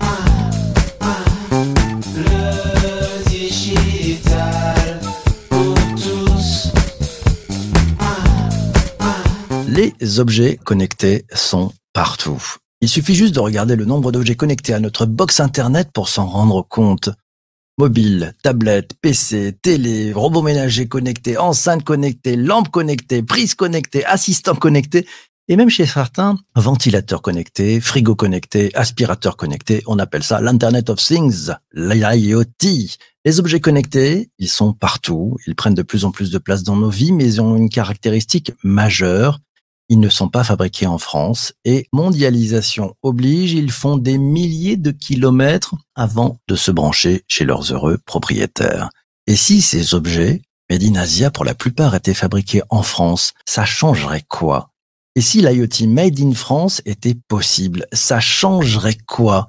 Ah, ah. Tous. Les objets connectés sont partout. Il suffit juste de regarder le nombre d'objets connectés à notre box internet pour s'en rendre compte. Mobile, tablette, PC, télé, robot ménager connecté, enceinte connectée, lampe connectée, prise connectée, assistant connecté, et même chez certains, ventilateur connecté, frigo connecté, aspirateur connecté, on appelle ça l'Internet of Things, l'IoT. Les objets connectés, ils sont partout, ils prennent de plus en plus de place dans nos vies, mais ils ont une caractéristique majeure, ils ne sont pas fabriqués en France et mondialisation oblige, ils font des milliers de kilomètres avant de se brancher chez leurs heureux propriétaires. Et si ces objets, made in Asia pour la plupart, étaient fabriqués en France, ça changerait quoi? Et si l'IoT made in France était possible, ça changerait quoi?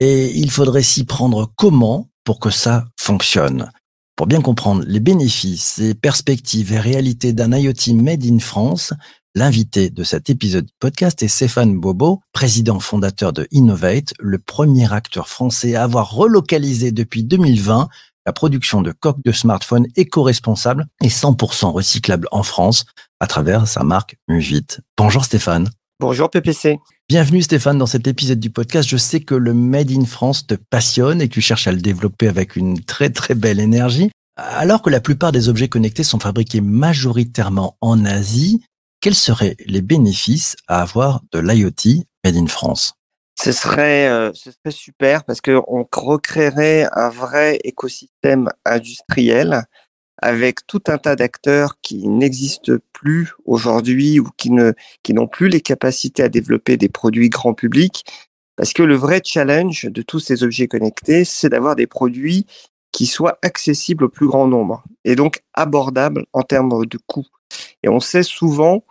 Et il faudrait s'y prendre comment pour que ça fonctionne? Pour bien comprendre les bénéfices, les perspectives et réalités d'un IoT made in France, L'invité de cet épisode du podcast est Stéphane Bobo, président fondateur de Innovate, le premier acteur français à avoir relocalisé depuis 2020 la production de coques de smartphones éco-responsables et 100% recyclables en France à travers sa marque Muvit. Bonjour Stéphane. Bonjour PPC. Bienvenue Stéphane dans cet épisode du podcast. Je sais que le Made in France te passionne et que tu cherches à le développer avec une très très belle énergie. Alors que la plupart des objets connectés sont fabriqués majoritairement en Asie, quels seraient les bénéfices à avoir de l'IoT made in France? Ce serait, euh, ce serait super parce qu'on recréerait un vrai écosystème industriel avec tout un tas d'acteurs qui n'existent plus aujourd'hui ou qui n'ont plus les capacités à développer des produits grand public. Parce que le vrai challenge de tous ces objets connectés c'est d'avoir des produits qui soient accessibles au plus grand nombre et donc abordables en termes de coûts. Et on sait souvent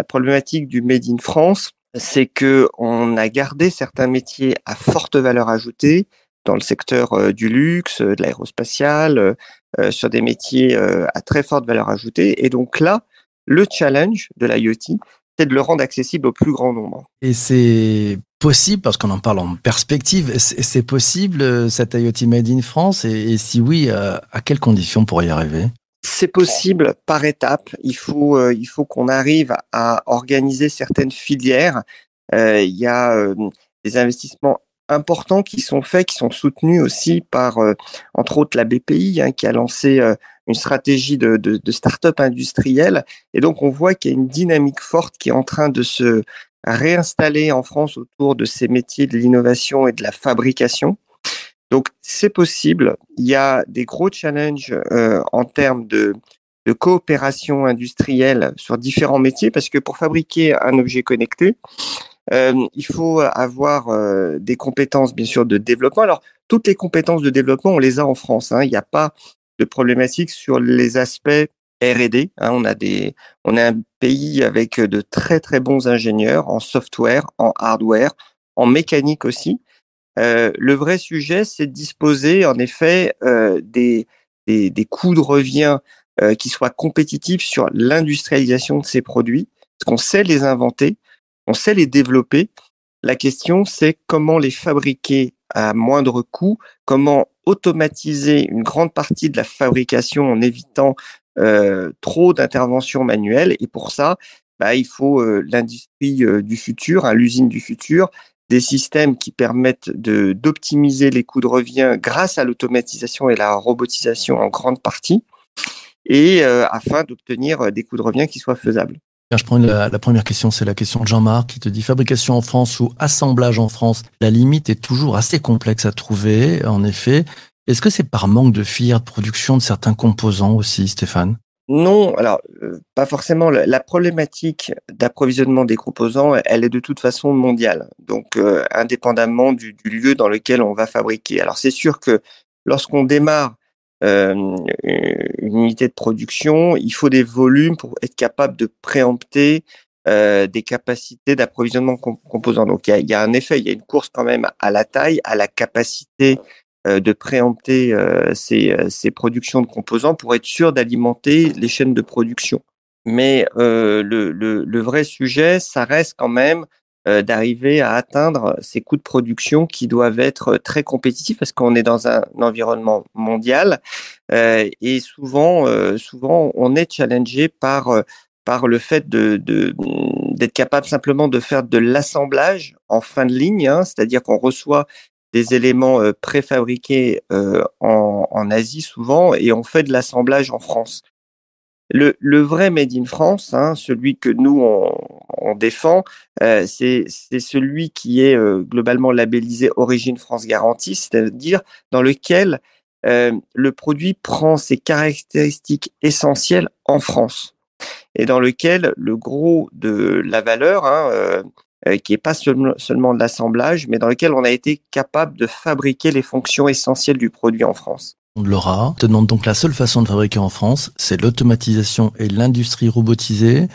la problématique du Made in France, c'est que on a gardé certains métiers à forte valeur ajoutée dans le secteur euh, du luxe, de l'aérospatial, euh, sur des métiers euh, à très forte valeur ajoutée. Et donc là, le challenge de l'IoT, c'est de le rendre accessible au plus grand nombre. Et c'est possible, parce qu'on en parle en perspective, c'est possible cette IoT Made in France? Et, si oui, à quelles conditions pour y arriver? C'est possible par étapes. Il faut, euh, il faut qu'on arrive à organiser certaines filières. Euh, il y a euh, des investissements importants qui sont faits, qui sont soutenus aussi par, entre autres, la BPI, hein, qui a lancé une stratégie de, de, de start-up industrielle. Et donc, on voit qu'il y a une dynamique forte qui est en train de se réinstaller en France autour de ces métiers de l'innovation et de la fabrication. Donc c'est possible. Il y a des gros challenges euh, en termes de, coopération industrielle sur différents métiers parce que pour fabriquer un objet connecté, euh, il faut avoir euh, des compétences bien sûr de développement. Alors toutes les compétences de développement on les a en France. Hein. Il n'y a pas de problématique sur les aspects R&D. Hein. On a des, on est un pays avec de très très bons ingénieurs en software, en hardware, en mécanique aussi. Euh, le vrai sujet, c'est de disposer en effet euh, des, des, coûts de revient euh, qui soient compétitifs sur l'industrialisation de ces produits, parce qu'on sait les inventer, on sait les développer. La question, c'est comment les fabriquer à moindre coût, comment automatiser une grande partie de la fabrication en évitant trop d'interventions manuelles. Et pour ça, bah, il faut l'industrie du futur, hein, l'usine du futur, des systèmes qui permettent d'optimiser les coûts de revient grâce à l'automatisation et la robotisation en grande partie, et euh, afin d'obtenir euh, des coûts de revient qui soient faisables. Je prends la, la première question, c'est la question de Jean-Marc qui te dit fabrication en France ou assemblage en France? La limite est toujours assez complexe à trouver, en effet. Est-ce que c'est par manque de filière de production de certains composants aussi, Stéphane? Non, alors euh, pas forcément. La problématique d'approvisionnement des composants, elle est de toute façon mondiale, donc euh, indépendamment du, lieu dans lequel on va fabriquer. Alors c'est sûr que lorsqu'on démarre euh, une unité de production, il faut des volumes pour être capable de préempter des capacités d'approvisionnement composants. Donc il y a, y a, un effet, il y a une course quand même à la taille, à la capacité de préempter euh, ces, euh, ces, productions de composants pour être sûr d'alimenter les chaînes de production. Mais euh, le, le, vrai sujet, ça reste quand même euh, d'arriver à atteindre ces coûts de production qui doivent être très compétitifs parce qu'on est dans un, environnement mondial euh, et souvent, euh, souvent, on est challengé par par le fait de d'être capable simplement de faire de l'assemblage en fin de ligne, hein, c'est-à-dire qu'on reçoit des éléments préfabriqués en, en Asie souvent et on fait de l'assemblage en France. Le, le, vrai Made in France, hein, celui que nous on, on défend, euh, c'est celui qui est euh, globalement labellisé Origine France Garantie, c'est-à-dire dans lequel euh, le produit prend ses caractéristiques essentielles en France et dans lequel le gros de la valeur, hein, euh, euh, qui est pas seulement, seulement de l'assemblage, mais dans lequel on a été capable de fabriquer les fonctions essentielles du produit en France. Laura te demande donc la seule façon de fabriquer en France, c'est l'automatisation et l'industrie robotisée.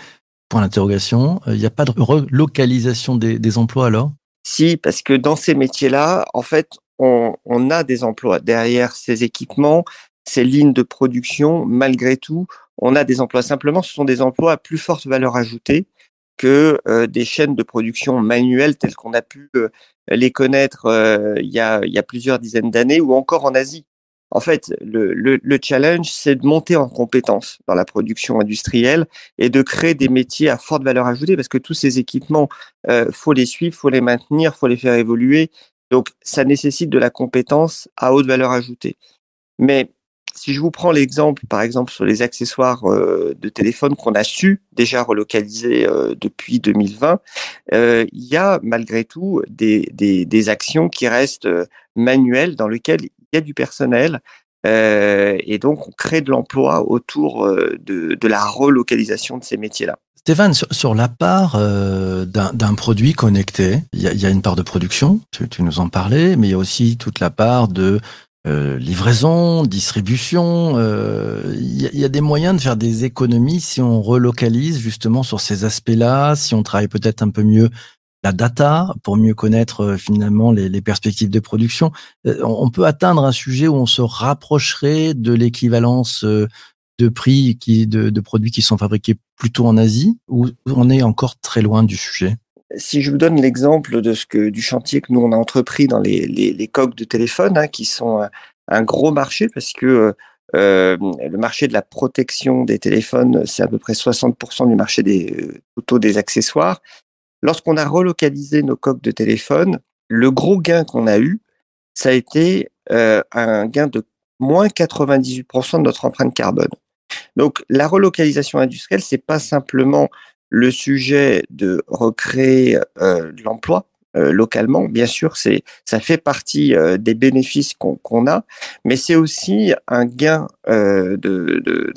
Point d'interrogation. Il n'y a pas de relocalisation des, des emplois alors? Si, parce que dans ces métiers-là, en fait, on, on, a des emplois derrière ces équipements, ces lignes de production. Malgré tout, on a des emplois. Simplement, ce sont des emplois à plus forte valeur ajoutée que euh, des chaînes de production manuelles telles qu'on a pu euh, les connaître euh, il, y a, il y a plusieurs dizaines d'années ou encore en Asie. En fait, le, le, le challenge, c'est de monter en compétence dans la production industrielle et de créer des métiers à forte valeur ajoutée parce que tous ces équipements, faut les suivre, faut les maintenir, faut les faire évoluer. Donc, ça nécessite de la compétence à haute valeur ajoutée. Mais si je vous prends l'exemple, par exemple, sur les accessoires euh, de téléphone qu'on a su déjà relocaliser euh, depuis 2020, euh, il y a malgré tout des, actions qui restent manuelles dans lesquelles il y a du personnel. Et donc, on crée de l'emploi autour de, la relocalisation de ces métiers-là. Stéphane, sur, la part d'un produit connecté, il y, a, une part de production, tu, nous en parlais, mais il y a aussi toute la part de euh, livraison, distribution. Il euh, y, y, a des moyens de faire des économies si on relocalise justement sur ces aspects-là, si on travaille peut-être un peu mieux la data pour mieux connaître euh, finalement les, les, perspectives de production. Euh, on peut atteindre un sujet où on se rapprocherait de l'équivalence euh, de prix qui, de, de produits qui sont fabriqués plutôt en Asie, ou on est encore très loin du sujet? Si je vous donne l'exemple de ce que du chantier que nous on a entrepris dans les, les, les coques de téléphone, hein, qui sont un, gros marché parce que euh, le marché de la protection des téléphones, c'est à peu près 60% du marché des autos des accessoires. Lorsqu'on a relocalisé nos coques de téléphone, le gros gain qu'on a eu, ça a été euh, un gain de moins 98% de notre empreinte carbone. Donc la relocalisation industrielle, c'est pas simplement le sujet de recréer euh, de l'emploi euh, localement, bien sûr, c'est ça fait partie euh, des bénéfices qu'on qu a, mais c'est aussi un gain euh,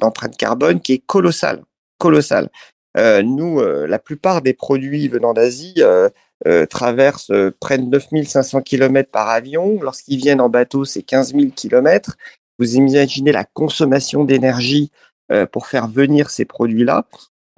d'empreinte de, carbone qui est colossal, colossal. Euh, nous, euh, la plupart des produits venant d'Asie traversent près de 9500 km par avion. Lorsqu'ils viennent en bateau, c'est 15 000 km. Vous imaginez la consommation d'énergie pour faire venir ces produits-là.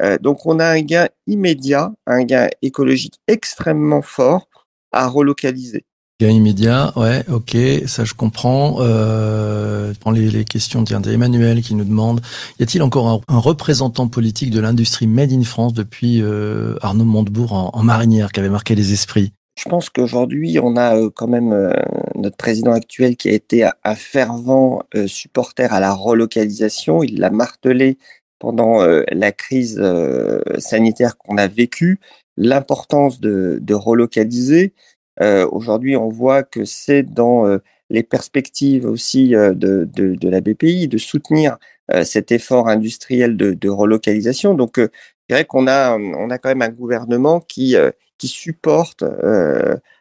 Euh, donc on a un gain immédiat, un gain écologique extrêmement fort à relocaliser. Gain immédiat, ouais, ok, ça je comprends. Euh, prends les, les questions d'Emmanuel qui nous demande y a-t-il encore un, un, représentant politique de l'industrie made in France depuis euh, Arnaud Montebourg en, en, marinière qui avait marqué les esprits? Je pense qu'aujourd'hui on a euh, quand même notre président actuel qui a été un fervent supporter à la relocalisation. Il l'a martelé pendant euh, la crise euh, sanitaire qu'on a vécue, l'importance de, de, relocaliser. Euh, Aujourd'hui, on voit que c'est dans les perspectives aussi de, de, de, la BPI de soutenir cet effort industriel de, de relocalisation. Donc, je dirais qu'on a, on a quand même un gouvernement qui, qui supporte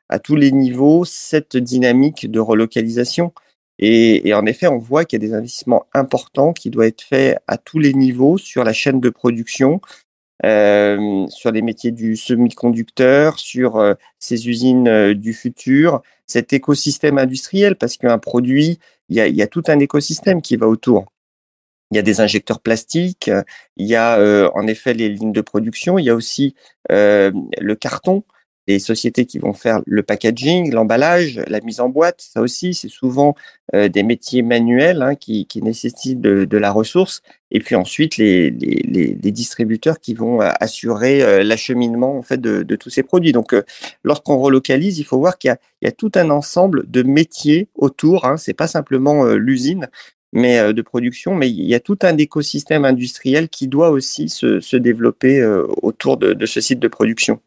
à tous les niveaux cette dynamique de relocalisation. Et, et, en effet, on voit qu'il y a des investissements importants qui doivent être faits à tous les niveaux sur la chaîne de production, euh, sur les métiers du semi-conducteur, sur euh, ces usines euh, du futur, cet écosystème industriel, parce qu'un produit, il y, a, y a, tout un écosystème qui va autour. Il y a des injecteurs plastiques, il y a euh, en effet les lignes de production, il y a aussi le carton des sociétés qui vont faire le packaging, l'emballage, la mise en boîte. Ça aussi, c'est souvent euh, des métiers manuels hein, qui, nécessitent de, la ressource. Et puis ensuite, les, les, les distributeurs qui vont euh, assurer euh, l'acheminement en fait de, tous ces produits. Donc, lorsqu'on relocalise, il faut voir qu'il y, a tout un ensemble de métiers autour. Hein. C'est pas simplement l'usine, mais de production, mais il y a tout un écosystème industriel qui doit aussi se, développer autour de, ce site de production.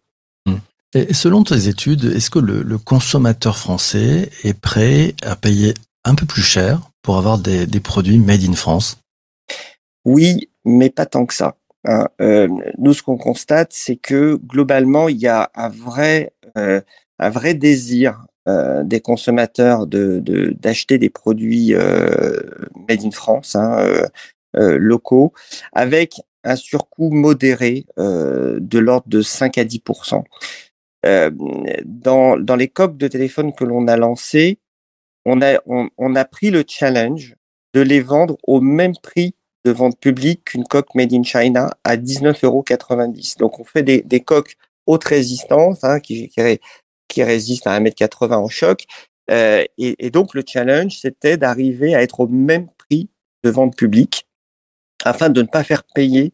Et selon tes études, est-ce que le, le, consommateur français est prêt à payer un peu plus cher pour avoir des, des produits made in France? Oui, mais pas tant que ça. Hein. Euh, nous, ce qu'on constate, c'est que globalement, il y a un vrai, euh, un vrai désir euh, des consommateurs d'acheter des produits euh, made in France, hein, euh, locaux, avec un surcoût modéré de l'ordre de 5 à 10 euh, dans, dans les coques de téléphone que l'on a lancées, on a, on, on, a pris le challenge de les vendre au même prix de vente publique qu'une coque made in China à 19,90 euros. Donc on fait des, des coques haute résistance hein, qui, qui, qui, résistent à 1m80 en choc. Euh, et, et, donc le challenge, c'était d'arriver à être au même prix de vente publique afin de ne pas faire payer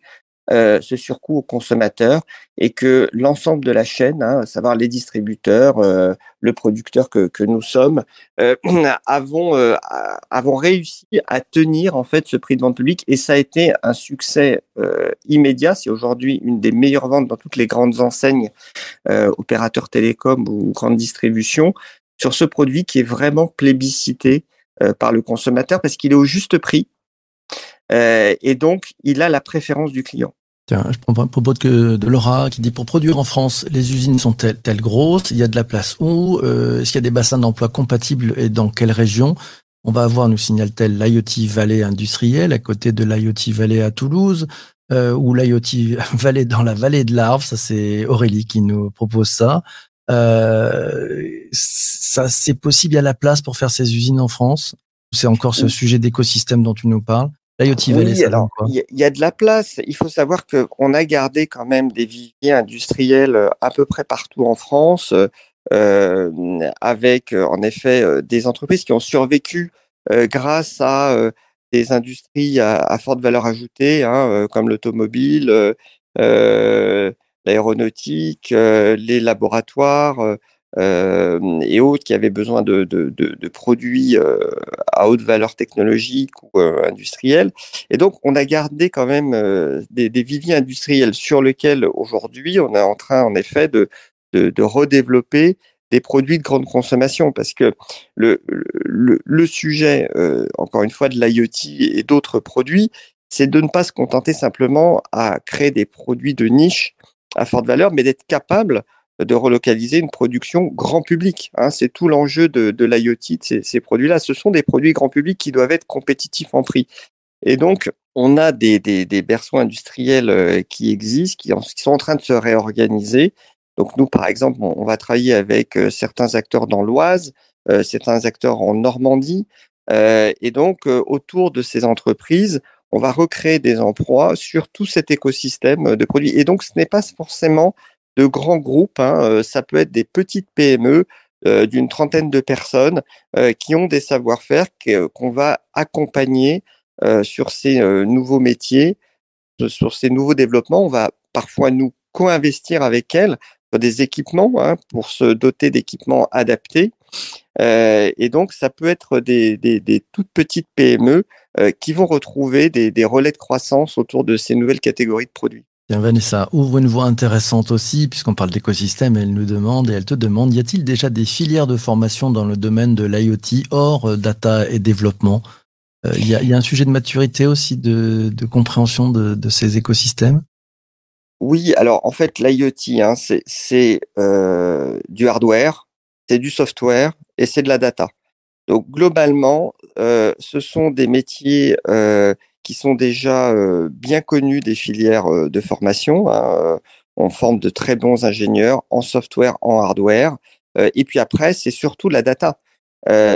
euh, ce surcoût aux consommateurs et que l'ensemble de la chaîne, hein, à savoir les distributeurs, euh, le producteur que, que nous sommes, euh, avons, euh, avons réussi à tenir en fait ce prix de vente publique et ça a été un succès immédiat. C'est aujourd'hui une des meilleures ventes dans toutes les grandes enseignes, opérateurs télécoms ou grandes distributions, sur ce produit qui est vraiment plébiscité par le consommateur parce qu'il est au juste prix. Et donc, il a la préférence du client. Tiens, je prends un propos de, de, Laura qui dit pour produire en France, les usines sont-elles telles grosses Il y a de la place où euh, Est-ce qu'il y a des bassins d'emploi compatibles et dans quelle région? On va avoir, nous signale-t-elle, l'IoT Vallée industrielle à côté de l'IoT Vallée à Toulouse euh, ou l'IoT Vallée dans la vallée de l'Arve. Ça, c'est Aurélie qui nous propose ça. Euh, ça, c'est possible, il y a la place pour faire ces usines en France? C'est encore ce sujet d'écosystème dont tu nous parles? L'IoT oui, alors, il y, a de la place. Il faut savoir qu'on a gardé quand même des viviers industriels euh, à peu près partout en France, euh, avec euh, en effet des entreprises qui ont survécu euh, grâce à euh, des industries à, à, forte valeur ajoutée, hein, comme l'automobile, l'aéronautique, les laboratoires et autres qui avaient besoin de, de, produits euh, à haute valeur technologique ou euh, industrielle. Et donc, on a gardé quand même euh, des, des, viviers industriels sur lesquels aujourd'hui, on est en train, en effet, de, de, redévelopper des produits de grande consommation parce que le, le, sujet, euh, encore une fois, de l'IoT et d'autres produits, c'est de ne pas se contenter simplement à créer des produits de niche à forte valeur, mais d'être capable de relocaliser une production grand public. Hein. C'est tout l'enjeu de, de l'IoT, ces, ces produits-là. Ce sont des produits grand public qui doivent être compétitifs en prix. Et donc, on a des, des, des berceaux industriels euh, qui existent, qui, sont en train de se réorganiser. Donc, nous, par exemple, on, va travailler avec euh, certains acteurs dans l'Oise, euh, certains acteurs en Normandie. Et donc, autour de ces entreprises, on va recréer des emplois sur tout cet écosystème de produits. Et donc, ce n'est pas forcément de grands groupes. Hein, euh, ça peut être des petites PME euh, d'une trentaine de personnes euh, qui ont des savoir-faire qu'on va accompagner sur ces nouveaux métiers, sur ces nouveaux développements. On va parfois nous co-investir avec elles sur des équipements hein, pour se doter d'équipements adaptés. Et donc, ça peut être des, toutes petites PME qui vont retrouver des, relais de croissance autour de ces nouvelles catégories de produits. Bien, Vanessa ouvre une voie intéressante aussi, puisqu'on parle d'écosystème, elle nous demande, et elle te demande, y a-t-il déjà des filières de formation dans le domaine de l'IoT hors euh, data et développement? Euh, Il y, a, un sujet de maturité aussi, de, compréhension de, ces écosystèmes? Oui, alors en fait, l'IoT, hein, c'est euh, du hardware, c'est du software et c'est de la data. Donc globalement, ce sont des métiers qui sont déjà euh, bien connus des filières euh, de formation. Hein, euh, on forme de très bons ingénieurs en software, en hardware. et puis après, c'est surtout la data.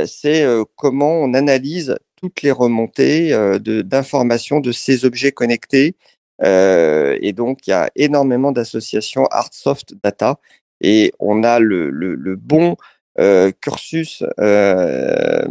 c'est comment on analyse toutes les remontées d'informations de, de, ces objets connectés. et donc, il y a énormément d'associations hard-soft data. et on a le, le, le bon euh, cursus euh,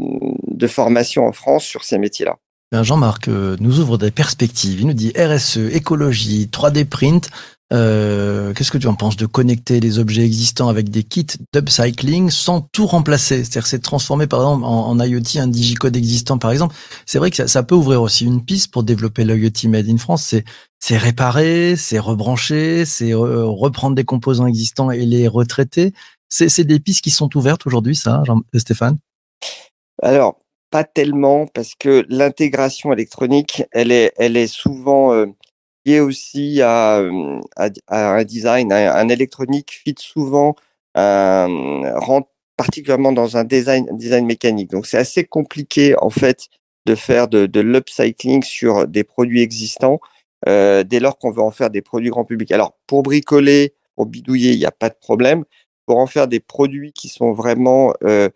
de formation en France sur ces métiers-là. Ben, Jean-Marc euh, nous ouvre des perspectives. Il nous dit RSE, écologie, 3D print. Euh, Qu'est-ce que tu en penses de connecter les objets existants avec des kits d'upcycling sans tout remplacer? C'est-à-dire c'est transformer par exemple en, IoT un digicode existant par exemple. C'est vrai que ça, peut ouvrir aussi une piste pour développer l'IoT Made in France. C'est c'est réparer, c'est rebrancher, c'est reprendre des composants existants et les retraiter. C'est des pistes qui sont ouvertes aujourd'hui, ça, Jean Stéphane? Alors, pas tellement, parce que l'intégration électronique, elle est, elle est souvent euh, liée aussi à, à, à, un design. Un, un électronique fit souvent, un, rentre particulièrement dans un design, design mécanique. Donc, c'est assez compliqué, en fait, de faire de, de l'upcycling sur des produits existants euh, dès lors qu'on veut en faire des produits grand public. Alors, pour bricoler, pour bidouiller, il n'y a pas de problème pour en faire des produits qui sont vraiment euh,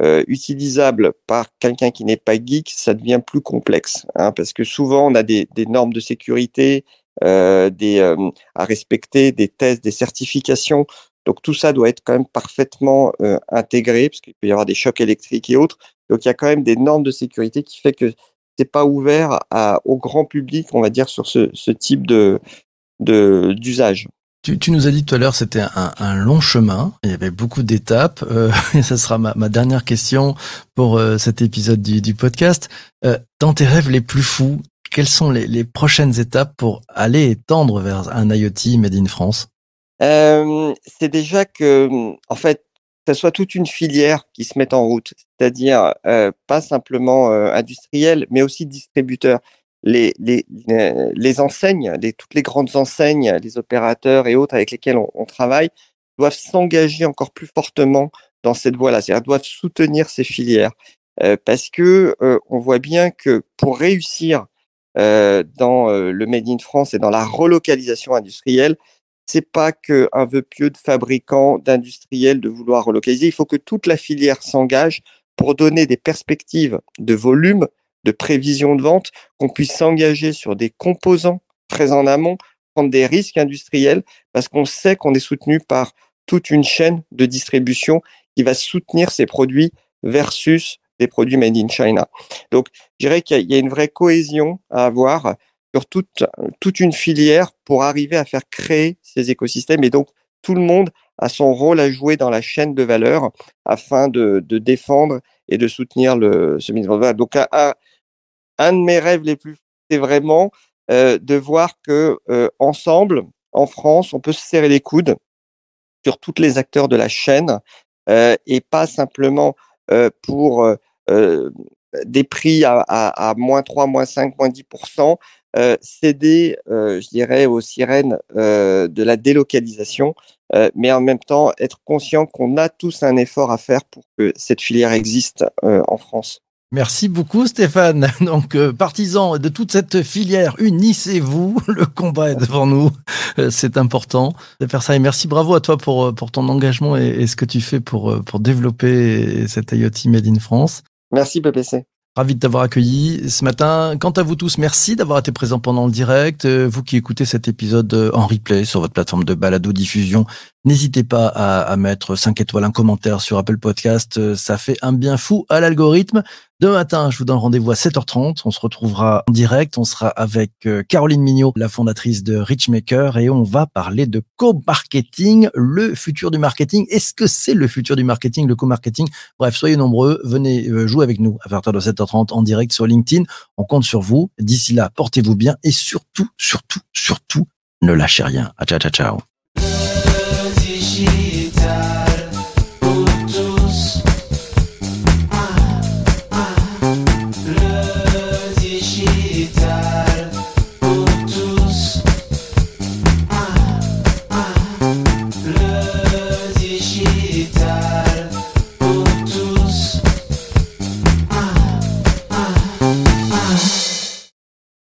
euh, utilisables par quelqu'un qui n'est pas geek, ça devient plus complexe, hein, parce que souvent on a des, des normes de sécurité euh, des, euh, à respecter, des tests, des certifications. Donc tout ça doit être quand même parfaitement euh, intégré, parce qu'il peut y avoir des chocs électriques et autres. Donc il y a quand même des normes de sécurité qui fait que c'est pas ouvert à, au grand public, on va dire, sur ce, ce type de d'usage. Tu, nous as dit tout à l'heure c'était un, long chemin, il y avait beaucoup d'étapes. Euh, et ça sera ma, dernière question pour euh, cet épisode du, podcast. Euh, dans tes rêves les plus fous, quelles sont les, prochaines étapes pour aller et tendre vers un IoT made in France? Euh, C'est déjà que, en fait, ça soit toute une filière qui se mette en route, c'est-à-dire euh, pas simplement industriel, mais aussi distributeur les, les, les enseignes, les, toutes les grandes enseignes, les opérateurs et autres avec lesquels on, on travaille doivent s'engager encore plus fortement dans cette voie-là, c'est-à-dire doivent soutenir ces filières, euh, parce que euh, on voit bien que pour réussir euh, dans euh, le Made in France et dans la relocalisation industrielle, c'est pas que un vœu pieux de fabricants, d'industriels de vouloir relocaliser. Il faut que toute la filière s'engage pour donner des perspectives de volume de prévision de vente, qu'on puisse s'engager sur des composants très en amont, prendre des risques industriels, parce qu'on sait qu'on est soutenu par toute une chaîne de distribution qui va soutenir ces produits versus des produits made in China. Donc, je dirais qu'il y a une vraie cohésion à avoir sur toute, toute une filière pour arriver à faire créer ces écosystèmes. Et donc, tout le monde a son rôle à jouer dans la chaîne de valeur afin de, de défendre et de soutenir le, ce mise en valeur. Donc, à, à, un de mes rêves les plus, c'est vraiment euh, de voir que euh, ensemble, en France, on peut se serrer les coudes sur tous les acteurs de la chaîne euh, et pas simplement pour des prix à, moins 3, moins 5, moins 10%, céder, je dirais, aux sirènes de la délocalisation, mais en même temps être conscient qu'on a tous un effort à faire pour que cette filière existe en France. Merci beaucoup Stéphane. Donc euh, partisans de toute cette filière, unissez-vous, le combat est devant nous, euh, c'est important de faire ça et merci bravo à toi pour euh, pour ton engagement et, et, ce que tu fais pour pour développer cette IoT Made in France. Merci PPC. Ravi de t'avoir accueilli ce matin. Quant à vous tous, merci d'avoir été présents pendant le direct. Vous qui écoutez cet épisode en replay sur votre plateforme de balado diffusion, n'hésitez pas à, à, mettre 5 étoiles, un commentaire sur Apple Podcast. Ça fait un bien fou à l'algorithme. Demain matin, je vous donne rendez-vous à 7h30. On se retrouvera en direct. On sera avec euh, Caroline Mignot, la fondatrice de Richmaker, et on va parler de co-marketing, le futur du marketing. Est-ce que c'est le futur du marketing, le co-marketing? Bref, soyez nombreux. Venez euh, jouer avec nous à partir de 7h30 en direct sur LinkedIn. On compte sur vous. D'ici là, portez-vous bien et surtout, surtout, surtout, ne lâchez rien. ciao, ciao, ciao.